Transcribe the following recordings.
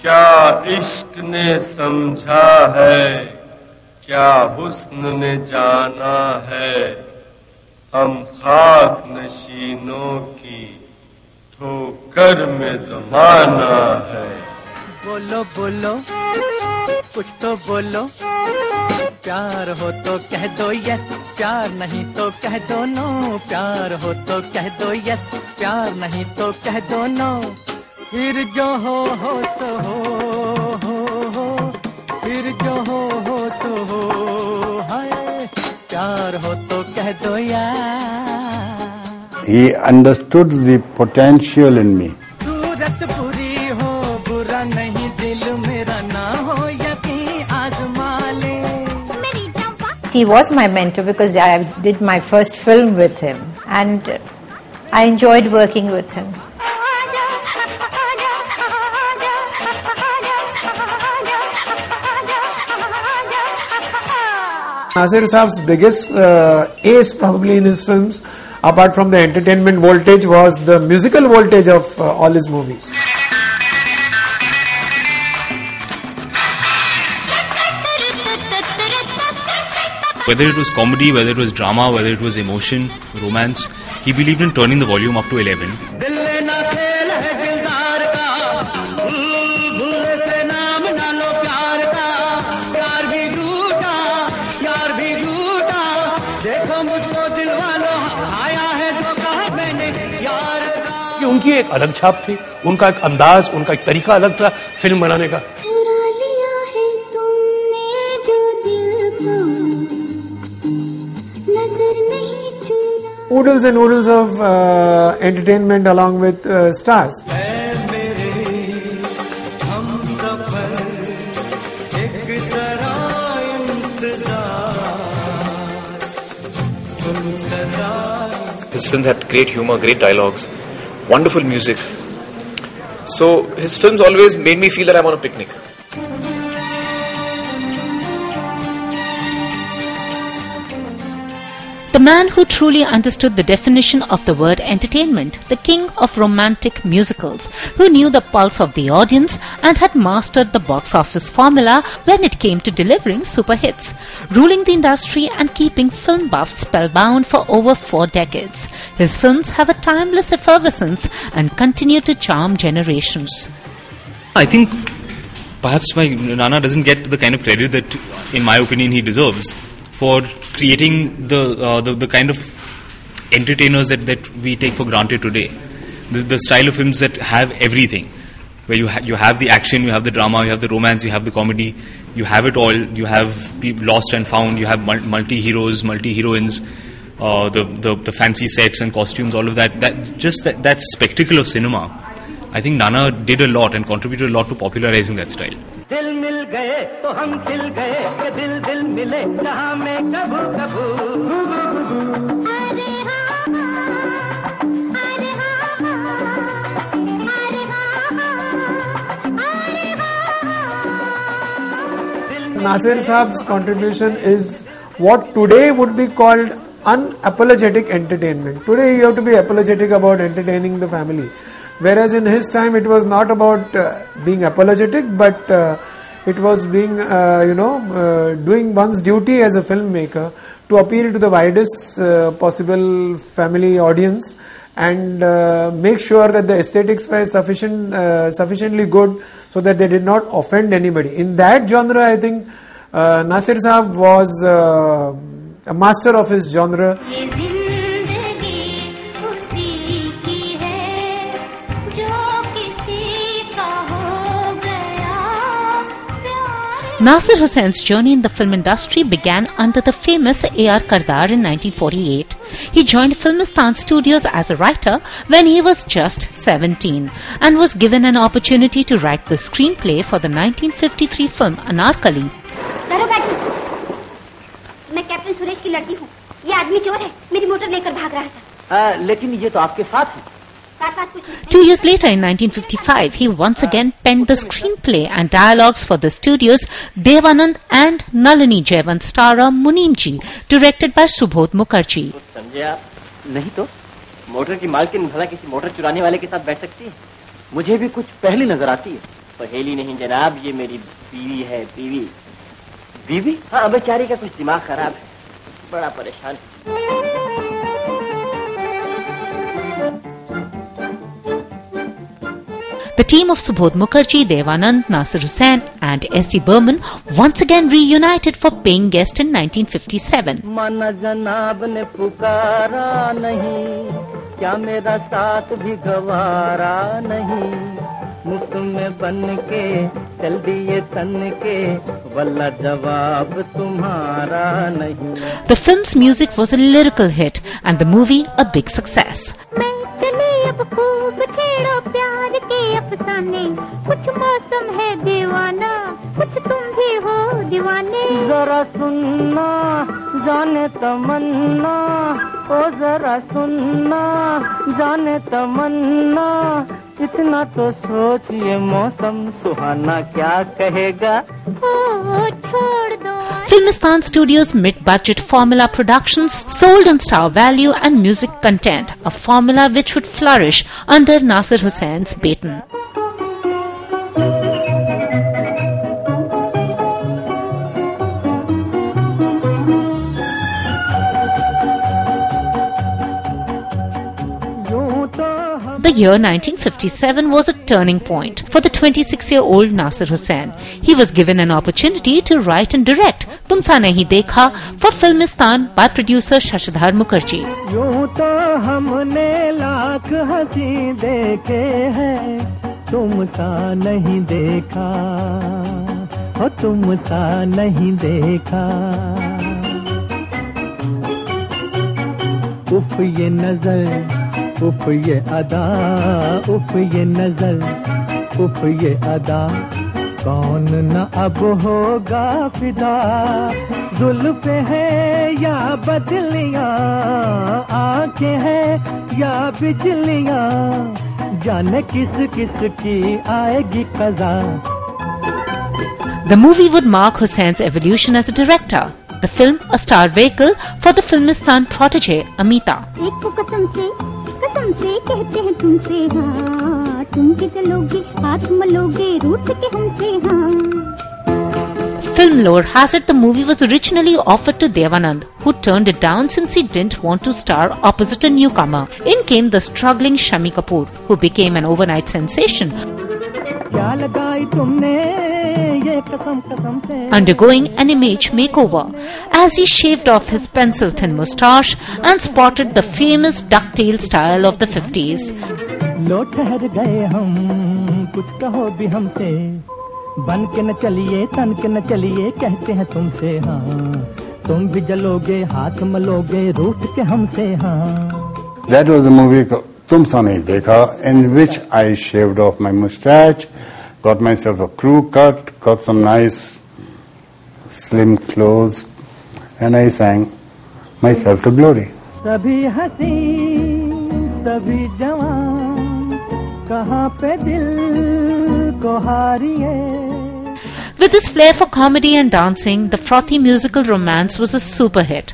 क्या इश्क ने समझा है? क्या हुस्न ने जाना है? हम खाक नशीनों की ठोकर में जमाना है। बोलो बोलो, कुछ तो बोलो। प्यार हो तो कह दो यस प्यार नहीं तो कह दो नो, प्यार हो तो कह दो यस प्यार नहीं तो कह दो नो फिर जो हो हो सो हो। फिर जो हो हो सो हो, हाय। प्यार हो तो कह दो यार। He understood the potential in me. He was my mentor because I did my first film with him and I enjoyed working with him. Nasir Saab's biggest uh, ace probably in his films, apart from the entertainment voltage, was the musical voltage of uh, all his movies. Whether it was comedy, whether it was drama, whether it was emotion, romance, he believed in turning the volume up to 11. उनकी एक अलग छाप थी उनका एक अंदाज उनका एक तरीका अलग था फ़िल्म बनाने का Oodles and oodles of uh, entertainment along with uh, stars. His films had great humor, great dialogues, wonderful music. So his films always made me feel that I'm on a picnic. The man who truly understood the definition of the word entertainment, the king of romantic musicals, who knew the pulse of the audience and had mastered the box office formula when it came to delivering super hits, ruling the industry and keeping film buffs spellbound for over four decades. His films have a timeless effervescence and continue to charm generations. I think perhaps my Nana doesn't get the kind of credit that, in my opinion, he deserves for creating the uh, the, the kind of entertainers that, that we take for granted today. The, the style of films that have everything, where you ha- you have the action, you have the drama, you have the romance, you have the comedy, you have it all. You have lost and found, you have mul- multi heroes, multi heroines. Uh, the, the the fancy sets and costumes, all of that. That just that, that spectacle of cinema. I think Nana did a lot and contributed a lot to popularizing that style. दिल मिल गए तो हम खिल गए कि दिल दिल मिले जहाँ में कबू कबू अरे हाँ हाँ, अरे हाँ हाँ, अरे हाँ हाँ, अरे हाँ हाँ। Nasir Saab's contribution is what today would be called unapologetic entertainment. Today you have to be apologetic about entertaining the family. Whereas in his time it was not about uh, being apologetic but uh, it was being, uh, you know, uh, doing one's duty as a filmmaker to appeal to the widest uh, possible family audience and uh, make sure that the aesthetics were sufficient, sufficiently good so that they did not offend anybody. In that genre, I think Nasir Saab was a master of his genre. Nasir Hussein's journey in the film industry began under the famous A.R. Kardar in 1948. He joined Filmistan Studios as a writer when he was just 17 and was given an opportunity to write the screenplay for the 1953 film Anarkali. दरोगा जी मैं captain Suresh की लड़की हूँ ये आदमी चोर है मेरी मोटर लेकर भाग रहा था लेकिन ये तो आपके साथ है साथ साथ कुछ नहीं Two years later, in 1955, he once again penned the screenplay and dialogues for the studios Devanand and Nalini Jayawant starrer Munimji, directed by Subodh Mukherjee. तो मोटर की मालकिन भला किसी मोटर चुराने वाले के साथ बैठ सकती है मुझे भी कुछ पहली नज़र आती है पहेली नहीं जनाब ये मेरी बीवी है बीवी बीवी हाँ बेचारी का कुछ दिमाग खराब है बड़ा परेशान The team of Subodh Mukherjee, Devanand, Nasir Hussain, and S.D. Burman once again reunited for paying guest in 1957. माना जनाब ने पुकारा नहीं क्या मेरा साथ भी गवारा नहीं मुफ्त में बन के चल दिए तन के वल्ला जवाब तुम्हारा नहीं The film's music was a lyrical hit and the movie a big success. चले खूब छेड़ो प्यार के अफसाने कुछ मौसम है दीवाना कुछ तुम भी हो दीवाने जरा सुनना जाने तमन्ना ओ जरा सुनना जाने तमन्ना इतना तो सोच ये मौसम सुहाना क्या कहेगा ओ, ओ छोड़ दो Filmistan Studios mid-budget formula productions sold on star value and music content, a formula which would flourish under Nasir Hussain's baton. The year 1957 was a turning point for the 26-year-old Nasir Hussain. He was given an opportunity to write and direct Tumsa Nahi Dekha for Filmistan by producer Shashidhar Mukherjee. Lakh हँसी देखे हैं तुम सा नहीं देखा। हो तुम सा नहीं देखा। उफ ये नज़र, उफ ये अदा, उफ ये नज़र, उफ ये अदा। कौन न अब होगा फिदा? जुल्फ है या बदलिया? आंखें हैं या बिजलियां? जाने किस किस की आएगी कजा? The movie would mark Hussain's evolution as a director. The film a star vehicle for the Filmistan protege Amita. एक कसम से कसम से कहते हैं तुमसे हाँ। तुम के चलोगे हाथ मलोगे रूठ के हमसे हाँ Film lore has it the movie was originally offered to Devanand, who turned it down since he didn't want to star opposite a newcomer. In came the struggling Shami Kapoor, who became an overnight sensation, क्या लगाई तुमने ये कसम कसम से undergoing an image makeover as he shaved off his pencil thin moustache and sported the famous ducktail style of the 50s. लो ठहर गए हम कुछ कहो भी हमसे बन के न चलिए तन के न चलिए कहते हैं तुमसे हाँ तुम भी जलोगे हाथ मलोगे रूठ के हमसे हाँ That was the movie Tum Sa Dekha, in which I shaved off my mustache, got myself a crew cut, got some nice slim clothes, and I sang myself to glory. सभी हँसी सभी जवान कहाँ पे दिल को हारिए With his flair for comedy and dancing, the frothy musical romance was a super hit.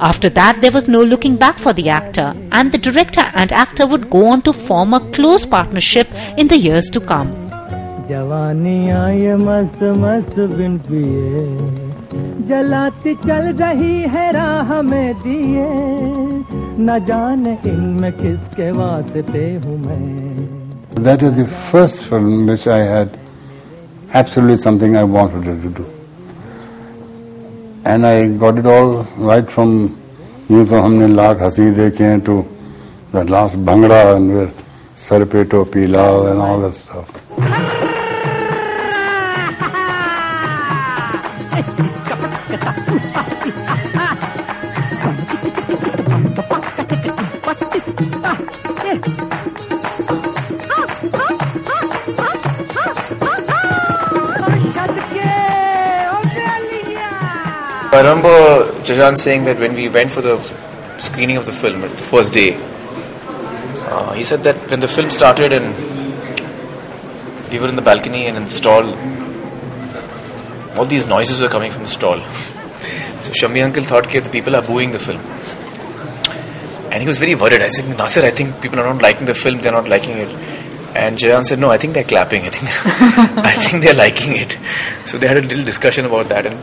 After that, there was no looking back for the actor, and the director and actor would go on to form a close partnership in the years to come. जवानी आए मस्त मस्त बिन पिए जलाती चल रही है राह में दिए न जाने इनमें किसके वास्ते हूँ मैं That is the first film which I had absolutely something I wanted to do. And I got it all right from you know, from Lak Hasi Dekhen to the last Bhangra and where Sar Pe Topi Lal and all that stuff. I remember Jajan saying that when we went for the screening of the film, the first day, uh, he said that when the film started and we were in the balcony and in the stall, all these noises were coming from the stall. So Shami uncle thought that the people are booing the film. And he was very worried. I said, Nasir, I think people are not liking the film, they're not liking it. And Jayan said, No, I think they're clapping. I think, I think they're liking it. So they had a little discussion about that. And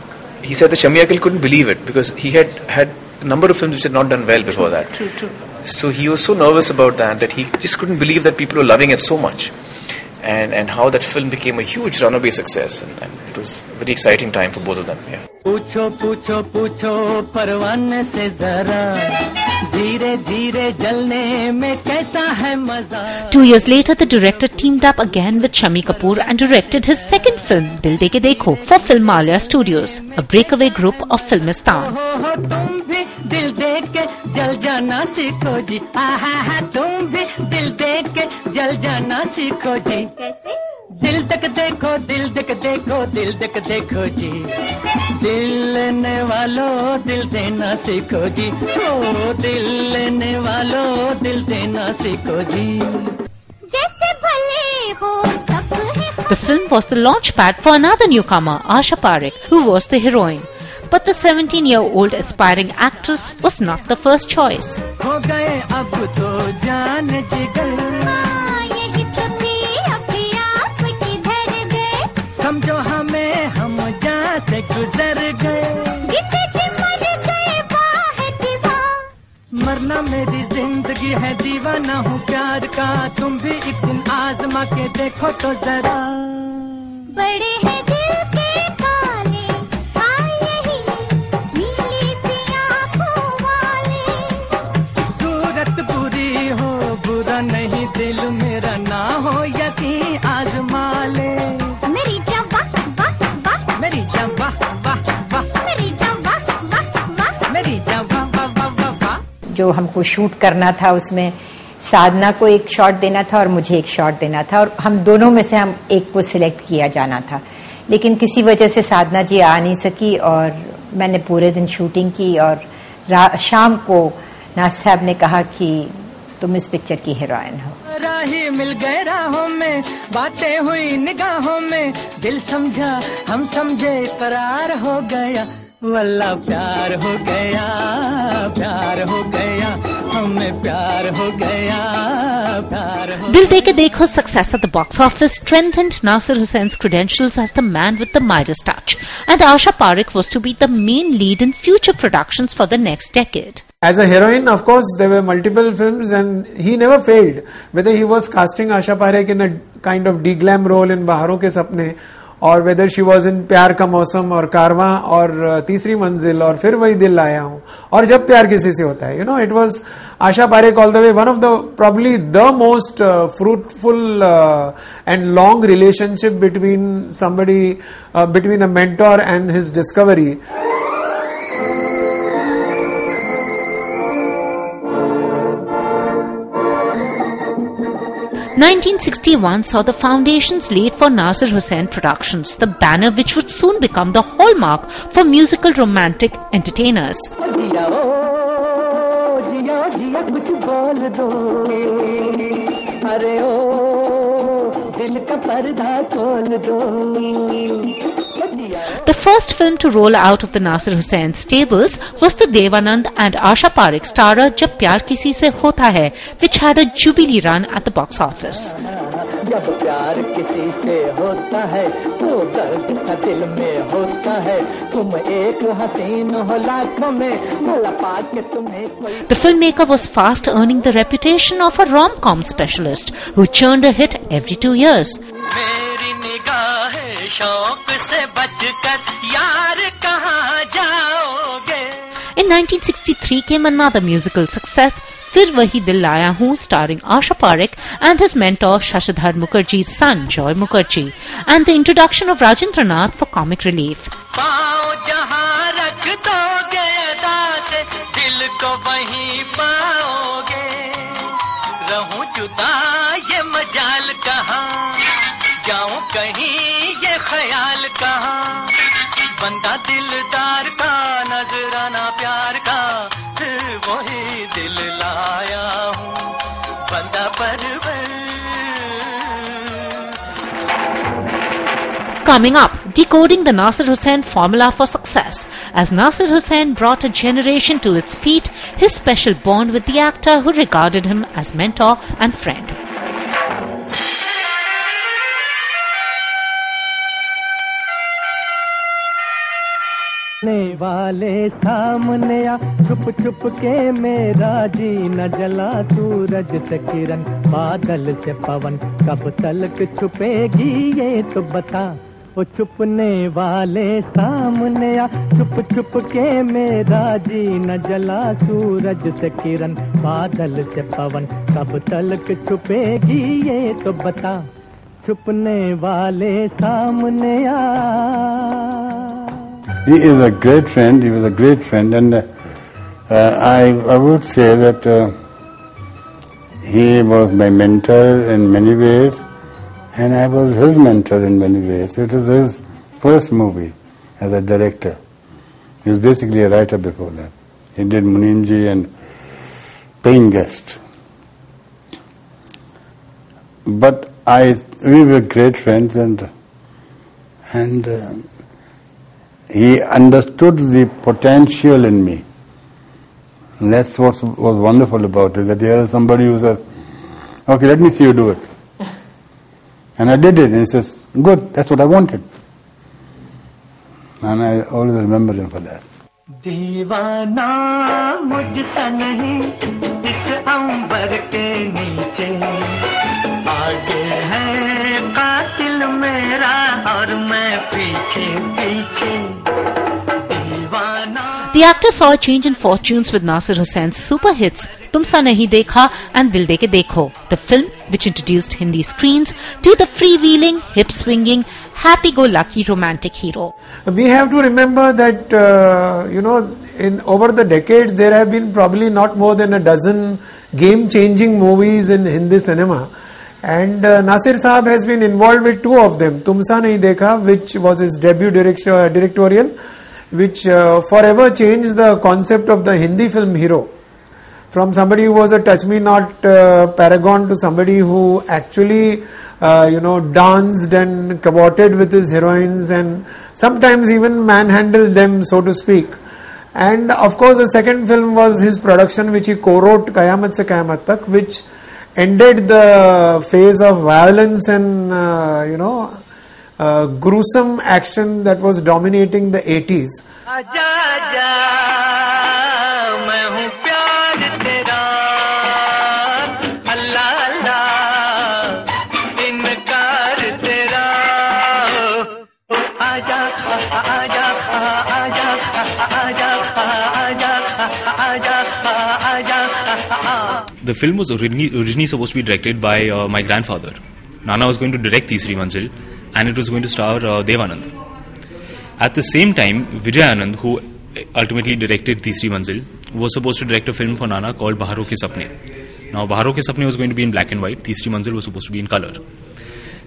he said that Shami Uncle couldn't believe it because he had had a number of films which had not done well before that. True, true. So he was so nervous about that that he just couldn't believe that people were loving it so much. And, and how that film became a huge runaway success. And, and it was a very exciting time for both of them. Yeah. धीरे धीरे जलने में कैसा है मज़ा? Two years later the director team up again with Shammi Kapoor and directed his second film Dil De Ke Dekho for Filmalaya studios break away group of Filmistan Dil De Ke जल जाना सीखो जी। हा तुम भी दिल देख के जल जाना सीखो जी। कैसे? दिल तक देखो दिल तक देखो दिल तक देखो जी दिल लेने वालों दिल देना सीखो जी ओ दिल लेने वालों दिल देना सीखो जी जैसे भले हो सब है The film was the launchpad for another newcomer, Asha Parekh, who was the heroine. But the 17-year-old aspiring actress was not the first choice. मेरी ज़िंदगी है दीवाना हूँ प्यार का। तुम भी एक दिन आजमा के देखो तो जरा। बड़े हैं दिल जो हमको शूट करना था, उसमें साधना को एक शॉट देना था और मुझे एक शॉट देना था और हम दोनों में से हम एक को सिलेक्ट किया जाना था। लेकिन किसी वजह से साधना जी आ नहीं सकी और मैंने पूरे दिन शूटिंग की और शाम को नास साहब ने कहा कि तुम इस पिक्चर की हीरोइन हो। राही मिल गए राहों में, बातें हुई निगाहों में, दिल समझा, हम समझे करार हो गया। वल्ला प्यार हो गया प्यार हो गया हमें प्यार हो गया प्यार हो Dil Deke Dekho's success at the box office strengthened Nasir Hussain's credentials as the man with the Midas touch, and Asha Parekh was to be the main lead in future productions for the next decade. As a heroine, of course, there were multiple films, and he never failed. Whether he was casting Asha Parekh in a kind of deglam role in Baharon Ke Sapne और whether she was in Pyar Ka Mausam और कारवा और तीसरी मंजिल और फिर वही दिल आया हूँ। और जब प्यार किसी से होता है you know it was Asha Parekh call the way one of the probably the most fruitful and long relationship between somebody between a mentor and his discovery 1961 saw the foundations laid for Nasir Hussain Productions, the banner which would soon become the hallmark for musical romantic entertainers. जिया ओ जिया जिया कुछ बोल दो अरे ओ दिल का पर्दा खोल दो जिया The first film to roll out of the Nasir Hussain stables was the Devanand and Asha Parekh starrer Jab Pyar Kisi Se Hota Hai, which had a jubilee run at the box office. जब प्यार किसी से होता है तो दर्द सा दिल में होता है तुम एक हसीन हो लाखों में भला पाके तुम्हें कोई The filmmaker was fast earning the reputation of a rom-com specialist who churned a hit every two years. मेरी निगाह शौक से बचकर यार कहाँ जाओगे In 1963 came another musical success, Fir Wahi Dil Laya Hoon, starring Asha Parekh and his mentor Shashidhar Mukherjee's son Joy Mukherjee, and the introduction of Rajendranath for comic relief. पाँव जहाँ रख दोगे अदा से दिल को वहीं पाओगे बंदा दिलदार का नजराना प्यार का फिर वही दिल लाया हूँ बंदा परवर Coming up, decoding the Nasir Hussain formula for success. As Nasir Hussain brought a generation to its feet, his special bond with the actor who regarded him as mentor and friend. वाले सामने आ। छुप छुप के मेरा जी न जला सूरज से किरण। बादल से पवन कब तलक छुपेगी ये तो बता। वो छुपने वाले सामने आ। छुप छुप के मेरा जी न जला सूरज से किरण। बादल से पवन कब तलक छुपेगी ये तो बता। छुपने वाले सामने आ। He is a great friend. He was a great friend, and uh, I, I would say that uh, he was my mentor in many ways, and I was his mentor in many ways. It was his first movie as a director. He was basically a writer before that. He did Munimji and Paying Guest. But I, we were great friends, and and. Uh, he understood the potential in me. And that's what was wonderful about it, that here is somebody who says, okay, let me see you do it. and I did it, and he says, good, that's what I wanted. And I always remember him for that. दीवाना मुझसा नहीं इस अंबर के नीचे The actor saw a change in fortunes with Nasir Hussain's super hits Tumsa Nahi Dekha and Dil Deke Dekho, the film which introduced Hindi screens to the freewheeling, hip-swinging, happy-go-lucky romantic hero. We have to remember that uh, you know in over the decades there have been probably not more than a dozen game-changing movies in Hindi cinema. And uh, Nasir Saab has been involved with two of them. Tumsa Nahi Dekha, which was his debut director, directorial, which uh, forever changed the concept of the Hindi film hero. From somebody who was a touch me not uh, paragon to somebody who actually, uh, you know, danced and cavorted with his heroines and sometimes even manhandled them, so to speak. And of course, the second film was his production, which he co-wrote Kayamat Se Kayamat Tak, which ended the phase of violence and uh, you know uh, gruesome action that was dominating the 80s. Film was originally, originally supposed to be directed by uh, my grandfather. Nana was going to direct Tisri Manzil and it was going to star uh, Devanand. At the same time, Vijay Anand, who ultimately directed Tisri Manzil, was supposed to direct a film for Nana called Baharo Ke Sapne. Now, Baharo Ke Sapne was going to be in black and white, Tisri Manzil was supposed to be in color.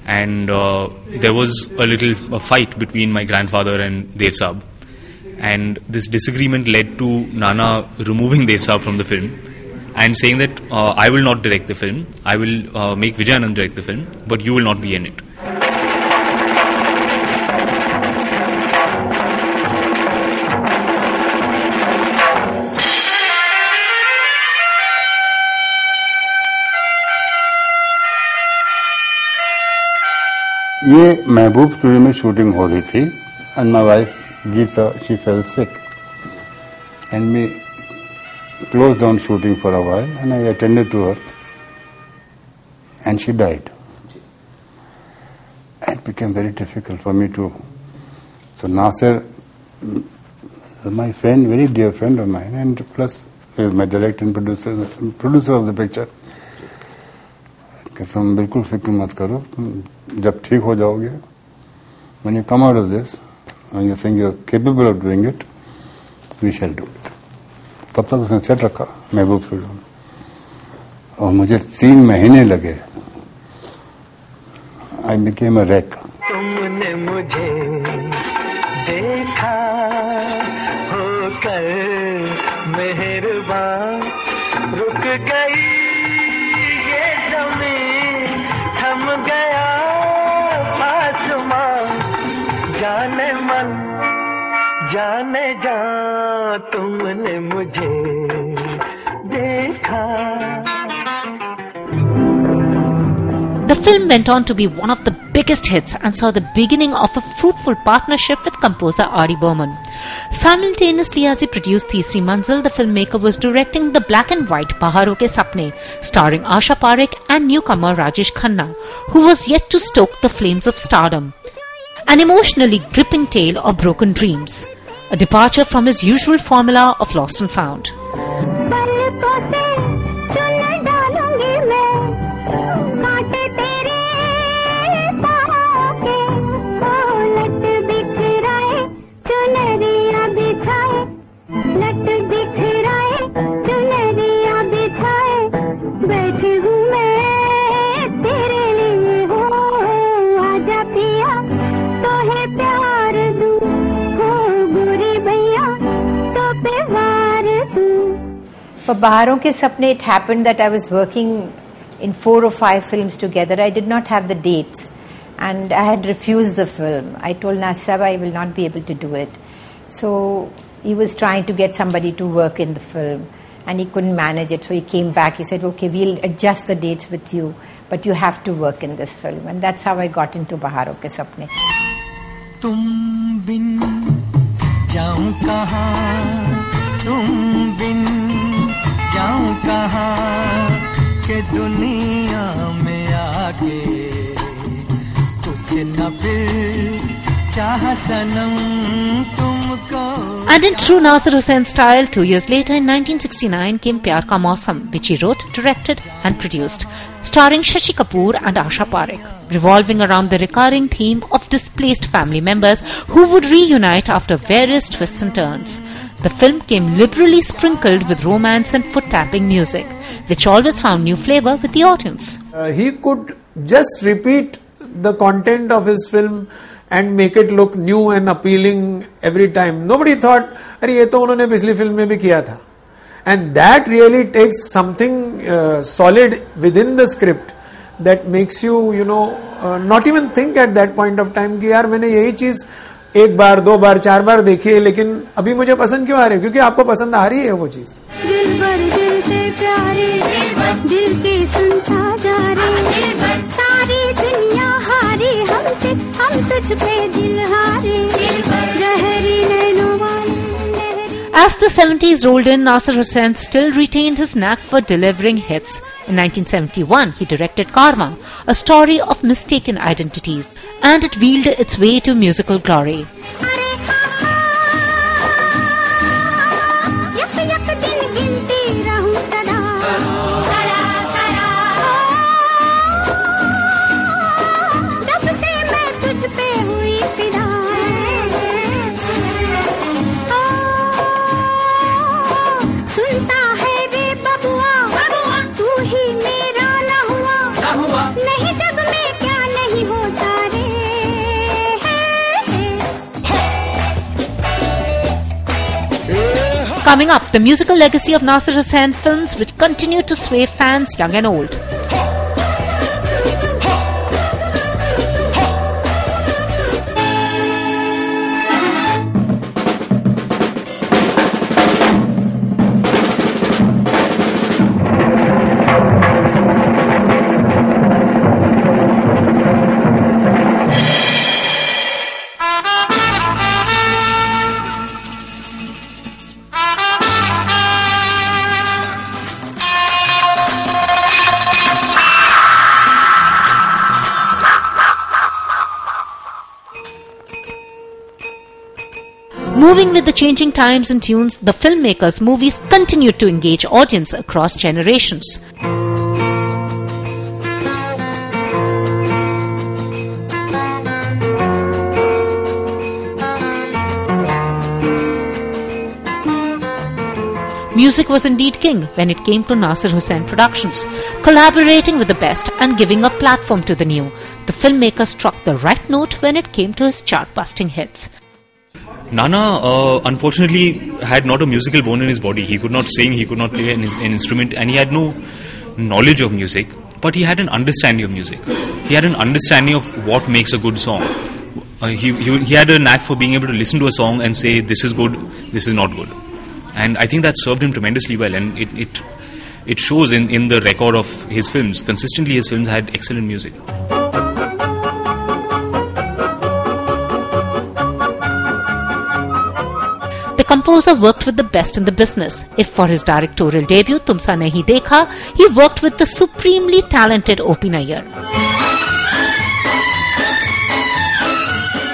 And uh, there was a little a fight between my grandfather and Dev Saab. And this disagreement led to Nana removing Dev Saab from the film and saying that uh, I will not direct the film, I will uh, make Vijay Anand direct the film, but you will not be in it. ये महबूब studio में shooting हो रही थी and my wife Geeta she fell sick and me closed down shooting for a while and I attended to her and she died. It became very difficult for me to. So Nasir, mm, my friend, very dear friend of mine, and plus is my director and producer, producer of the picture. तुम बिल्कुल फिक्र मत करो तुम जब ठीक हो जाओगे when you come out of this and you think you're capable of doing it, we shall do it. तब तक उसने सेट रखा, महबूब स्टूडियो में और मुझे तीन महीने लगे। आई बिकेम अ रैक तुमने मुझे देखा होकर मेहरबान। रुक गई ये ज़मीन, थम गया आसमां जाने जा तुमने मुझे देखा The film went on to be one of the biggest hits and saw the beginning of a fruitful partnership with composer R.D. Burman. Simultaneously, as he produced Tisri Manzil, the filmmaker was directing the black and white Baharon Ke Sapne, starring Asha Parekh and newcomer Rajesh Khanna, who was yet to stoke the flames of stardom. An emotionally gripping tale of broken dreams a departure from his usual formula of lost and found. For Baharon Ke Sapne, it happened that I was working in four or five films together. I did not have the dates and I had refused the film. I told Nasab I will not be able to do it. So he was trying to get somebody to work in the film and he couldn't manage it. So he came back. He said, Okay, we'll adjust the dates with you, but you have to work in this film. And that's how I got into Baharon Ke Sapne. तुम बिन जाऊं कहाँ तुम बिन जाऊं कहाँ के दुनिया में आके कुछ न फिर चाह सनम तुमको And in true Nasir Hussain style, two years later in 1969 came Pyar Ka Mausam, which he wrote, directed and produced, starring Shashi Kapoor and Asha Parekh, revolving around the recurring theme of displaced family members who would reunite after various twists and turns. The film came liberally sprinkled with romance and foot-tapping music, which always found new flavor with the audience. Uh, he could just repeat the content of his film and make it look new and appealing every time. Nobody thought, अरे ये तो उन्होंने पिछली film में भी किया था. And that really takes something uh, solid within the script that makes you, you know, uh, not even think at that point of time कि यार मैंने यही चीज एक बार दो बार चार बार देखिए लेकिन अभी मुझे पसंद क्यों आ रही है क्योंकि आपको पसंद आ रही है वो चीज़ As the 70s rolled in, Nasser Hussain still retained his knack for delivering hits In 1971, he directed Caravan, a story of mistaken identities, and it wheeled its way to musical glory. Coming up, the musical legacy of Nasir Hussain films which continue to sway fans young and old. With the changing times and tunes, the filmmakers' movies continued to engage audience across generations. Music was indeed king when it came to Nasir Hussain Productions. Collaborating with the best and giving a platform to the new, the filmmaker struck the right note when it came to his chart busting hits. Nana, uh, unfortunately, had not a musical bone in his body. He could not sing, he could not play an, an instrument, and he had no knowledge of music, but he had an understanding of music. He had an understanding of what makes a good song. Uh, he, he, he had a knack for being able to listen to a song and say, this is good, this is not good. and I think that served him tremendously well, and it it, it shows in, in the record of his films. Consistently, his films had excellent music. Composer worked with the best in the business. If for his directorial debut Tumsa Nahi Dekha, he worked with the supremely talented O.P. Nayyar.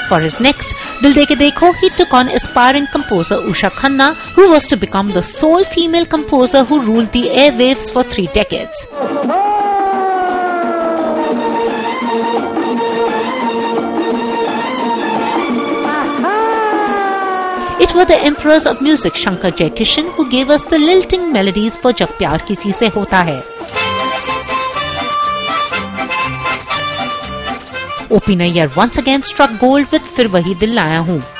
For his next Dil De Ke Dekho, he took on aspiring composer Usha Khanna, who was to become the sole female composer who ruled the airwaves for three decades. It were the emperors of music Shankar Jaikishan who gave us the lilting melodies for Jab Pyar Kisi Se Hota Hai. O.P. Once again struck gold with Fir Wahi Dil Laya Hoon.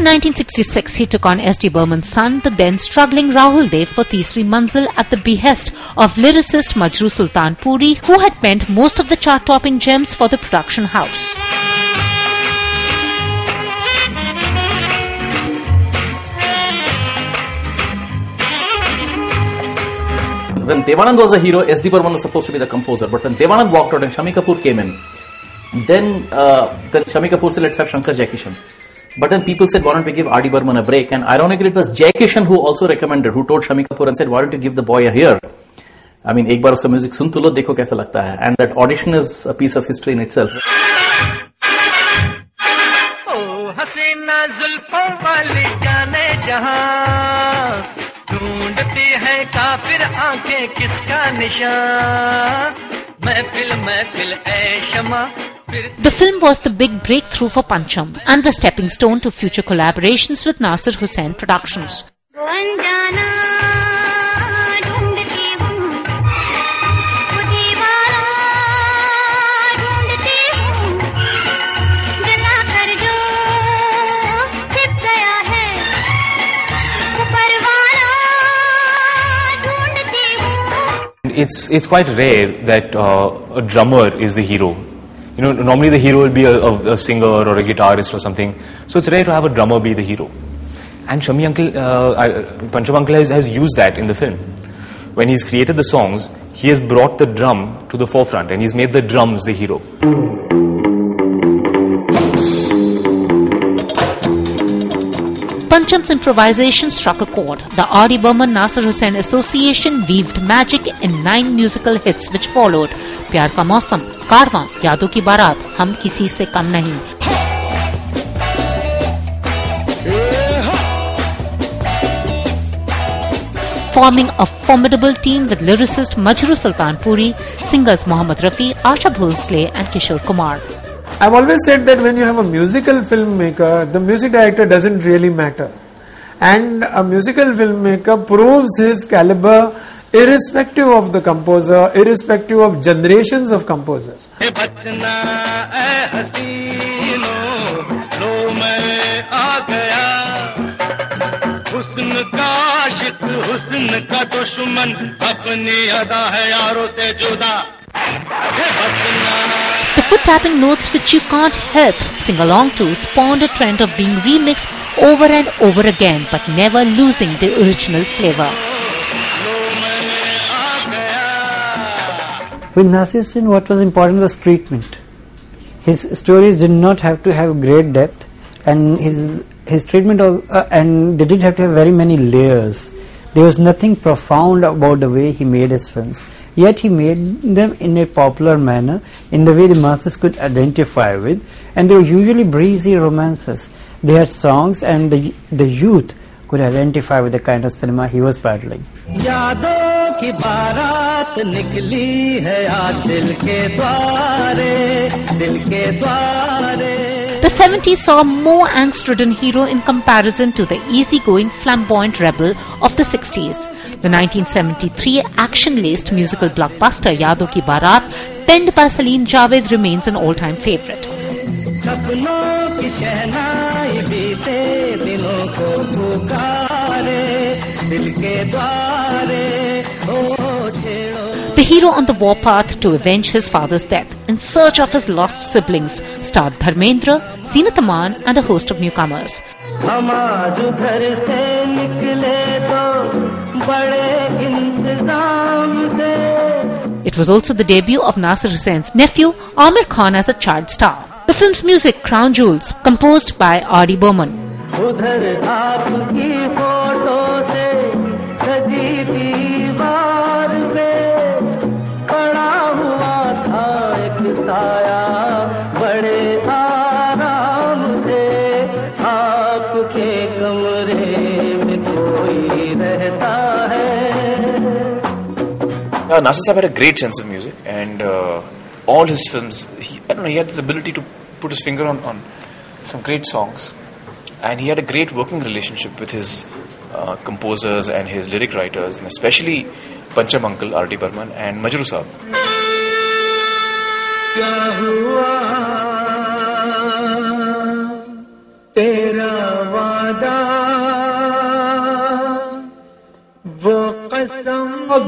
In 1966, he took on S.D. Burman's son, the then struggling Rahul Dev, for Teesri Manzil at the behest of lyricist Majrooh Sultanpuri, who had penned most of the chart-topping gems for the production house. When Devanand was a hero, S.D. Burman was supposed to be the composer. But when Devanand walked out and Shami Kapoor came in, then uh, then Shami Kapoor said, let's have Shankar Jaikishan. But then people said, why don't we give R.D. Burman a break? And ironically, it was Jaikishan who also recommended, who told Shami Kapoor and said, why don't you give the boy a hear? I mean, तो है and that audition is a piece of history in itself O Haseena Zulfon Wali Jane जहाँ ढूंढती है काफिर आँखें किसका निशान महफिल महफिल ऐ शमा The film was the big breakthrough for Pancham and the stepping stone to future collaborations with Nasir Hussain Productions. It's, it's quite rare that uh, a drummer is the hero. You know, normally the hero will be a, a, a singer or a guitarist or something. So it's rare to have a drummer be the hero. And Shami Uncle, uh, Uncle has, has used that in the film. When he's created the songs, he has brought the drum to the forefront and he's made the drums the hero. Pancham's improvisation struck a chord. The R.D. Burman Nasir Hussain Association weaved magic in nine musical hits which followed Pyar Ka Mausam, Karwa, Yaadon Ki Baaraat, Hum Kisi Se Kam Nahi, forming a formidable team with lyricist Majrooh Sultanpuri, singers Mohammad Rafi, Asha Bhosle and Kishore Kumar. I've always said that when you have a musical filmmaker, the music director doesn't really matter. And a musical filmmaker proves his caliber irrespective of the composer, irrespective of generations of composers for tapping notes which you can't help sing along to spawned a trend of being remixed over and over again but never losing the original flavor. With Nasir Sin, what was important was treatment. His stories did not have to have great depth, and his his treatment of, uh, and they didn't have to have very many layers. There was nothing profound about the way he made his films Yet he made them in a popular manner, in the way the masses could identify with, and they were usually breezy romances. They had songs, and the the youth could identify with the kind of cinema he was paddling. यादों की बारात निकली है आज दिल के द्वारे दिल के द्वारे The 70s saw a more angst-ridden hero in comparison to the easygoing, flamboyant rebel of the 60s. The 1973 action-laced musical blockbuster Yaadon Ki Baaraat, penned by Salim Javed, remains an all-time favorite. The hero on the warpath to avenge his father's death in search of his lost siblings starred Dharmendra, Zeenat Aman and a host of newcomers. It was also the debut of Nasir Hussain's nephew Aamir Khan as a child star. The film's music, Crown Jewels, composed by R.D. Burman. Nasir had a great sense of music, and uh, all his films, he, I don't know, he had this ability to put his finger on, on some great songs, and he had a great working relationship with his uh, composers and his lyric writers, and especially Pancham Uncle R.D. Burman and Majrooh Saab. तेरा वादा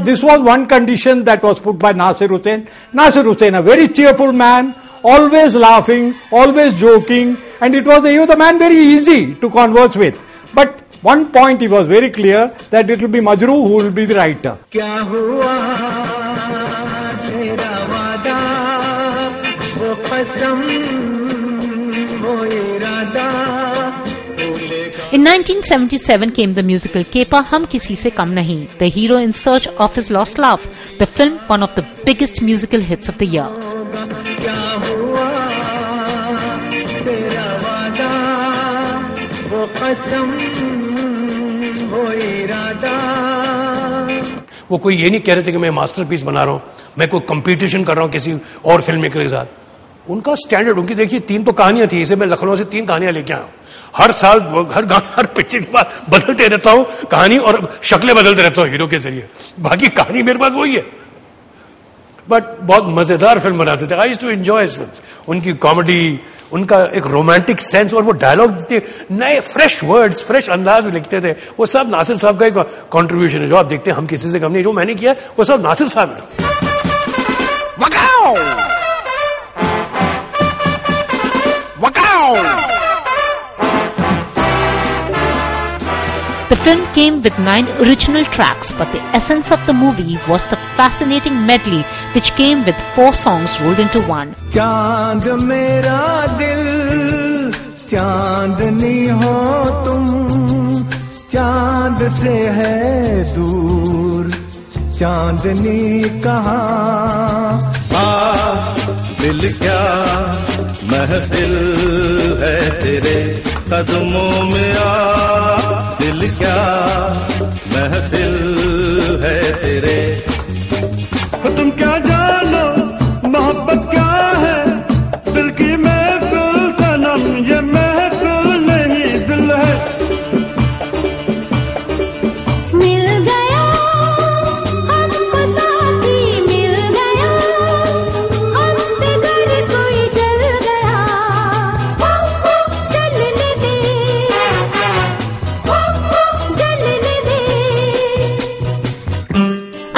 This was one condition that was put by Nasir Hussain. Nasir Hussain, a very cheerful man, always laughing, always joking, and it was he was a man very easy to converse with. But one point he was very clear that it will be Majrooh who will be the writer. In 1977 came the musical Kepa Hum Kisi Se Kam Nahi, the hero in search of his lost love, the film one of the biggest musical hits of the year. वो कोई ये नहीं कह रहे थे कि मैं masterpiece बना रहा हूँ मैं कोई कंपटीशन कर रहा हूँ किसी और फ़िल्म मेकर के साथ उनका स्टैंडर्ड उनकी देखिए तीन तो कहानियाँ थी इसे मैं लखनऊ से तीन कहानियाँ लेके आया हूँ हर साल, हर गाना हर पिक्चर के बाद बदलते रहता हूँ, कहानी और शक्लें बदलते रहता हूँ हीरो के ज़रिए। बाकी कहानी मेरे पास वही है। बट बहुत मज़ेदार फ़िल्म बनाते थे। आई टू एंजॉय फ़िल्म उनकी कॉमेडी उनका एक रोमांटिक सेंस और वो डायलॉग नए फ्रेश वर्ड्स फ्रेश अंदाज में लिखते थे, वो सब नासिर साहब का एक कॉन्ट्रीब्यूशन है, जो आप देखते हैं, हम किसी से कम नहीं, जो मैंने किया, वो सब नासिर साहब ने The film came with nine original tracks, but the essence of the movie was the fascinating medley which came with four songs rolled into one. चांद मेरा दिल चांदनी हो तुम चांद से है दूर चांदनी कहाँ आ दिल क्या महफिल है तेरे कदमों में आ दिल क्या महफिल है तेरे? तुम क्या जानो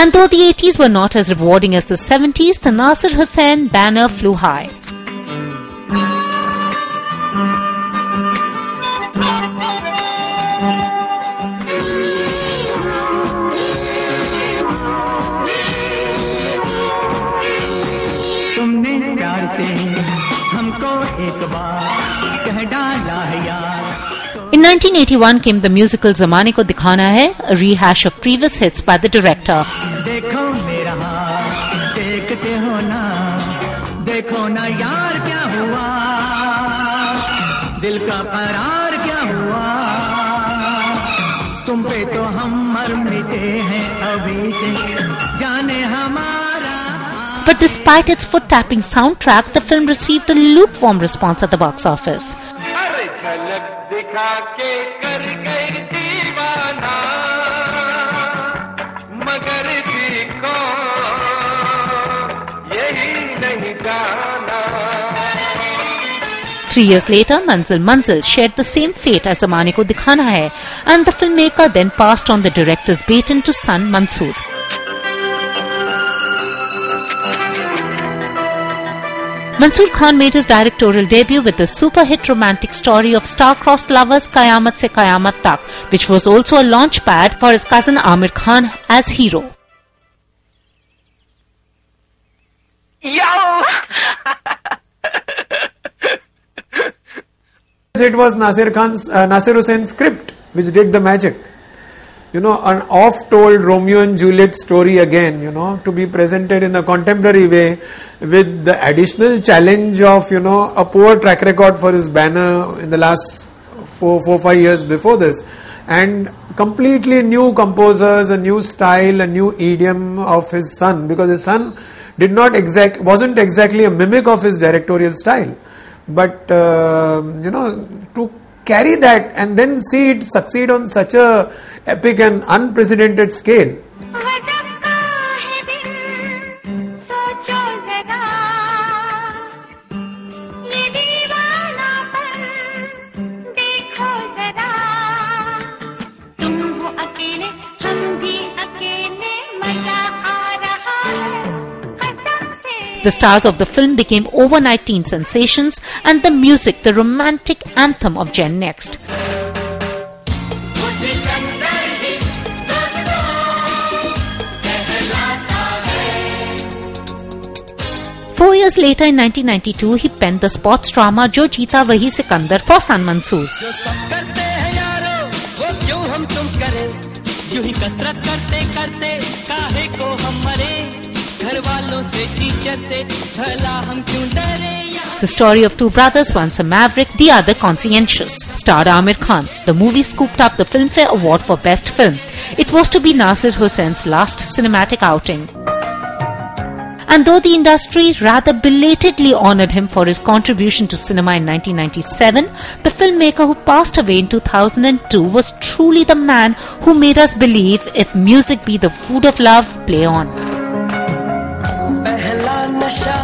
And though the 80s were not as rewarding as the 70s, the Nasir Hussain banner flew high. In 1981 came the musical Zamane Ko Dikhana Hai, a rehash of previous hits by the director. But despite its foot tapping soundtrack, the film received a lukewarm response at the box office. Three years later, Manzil Manzil shared the same fate as Zamane Ko Dikhana Hai, and the filmmaker then passed on the director's baton to son Mansoor. Mansoor Khan made his directorial debut with the super hit romantic story of star-crossed lovers Kayamat Se Kayamat Tak, which was also a launch pad for his cousin Aamir Khan as hero. It was Nasir Khan's uh, Nasir Hussain's script which did the magic. You know, an oft-told Romeo and Juliet story again. You know, to be presented in a contemporary way with the additional challenge of you know a poor track record for his banner in the last four, four, five years before this, and completely new composers, a new style, a new idiom of his son because his son did not exact wasn't exactly a mimic of his directorial style but uh, you know to carry that and then see it succeed on such a epic and unprecedented scale. The stars of the film became overnight teen sensations and the music the romantic anthem of Gen Next. Four years later in 1992, he penned the sports drama Jo Jeeta Wahi Sikandar for San Mansoor. The story of two brothers, one's a maverick, the other conscientious, starred Aamir Khan. The movie scooped up the Filmfare Award for Best Film. It was to be Nasir Hussain's last cinematic outing And though the industry rather belatedly honored him for his contribution to cinema in 1997, the filmmaker who passed away in 2002 was truly the man who made us believe if music be the food of love, play on. पहला नशा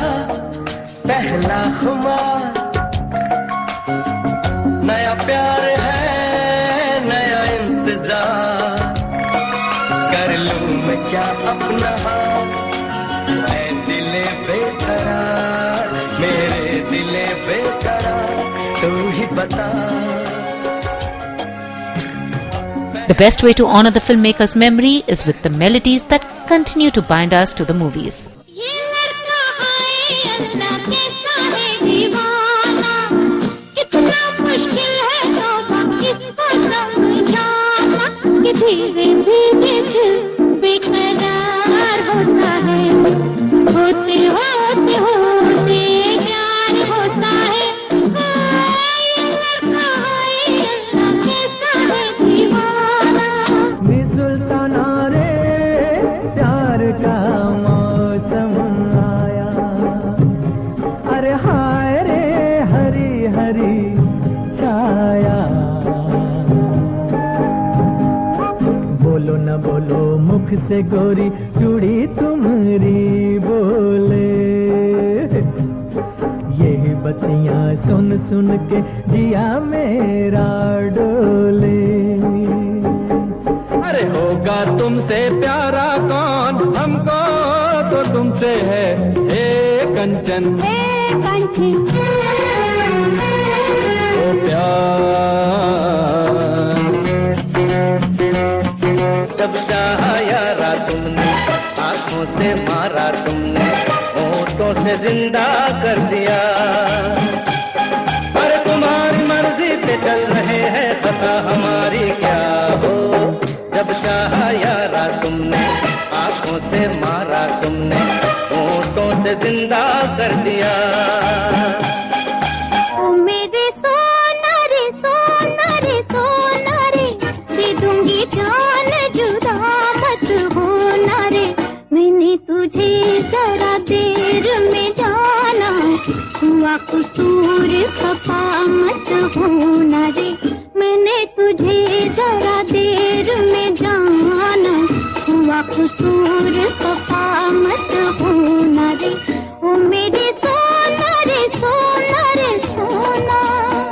The best way to honor the filmmaker's memory is with the melodies that continue to bind us to the movies. गोरी चूड़ी तुम्हारी बोले। यही बतियाँ सुन सुन के जिया मेरा डोले। अरे होगा तुमसे प्यारा कौन? हमको तो तुमसे है हे कंचन। ओ जब चाहा तुमने, आँखों से मारा तुमने, होठों से ज़िंदा कर दिया। पर तुम्हारी मर्ज़ी पे चल रहे हैं, पता हमारी क्या हो? जब चाहा यारा तुमने, आँखों से मारा तुमने, होठों से ज़िंदा कर दिया। ओ मेरे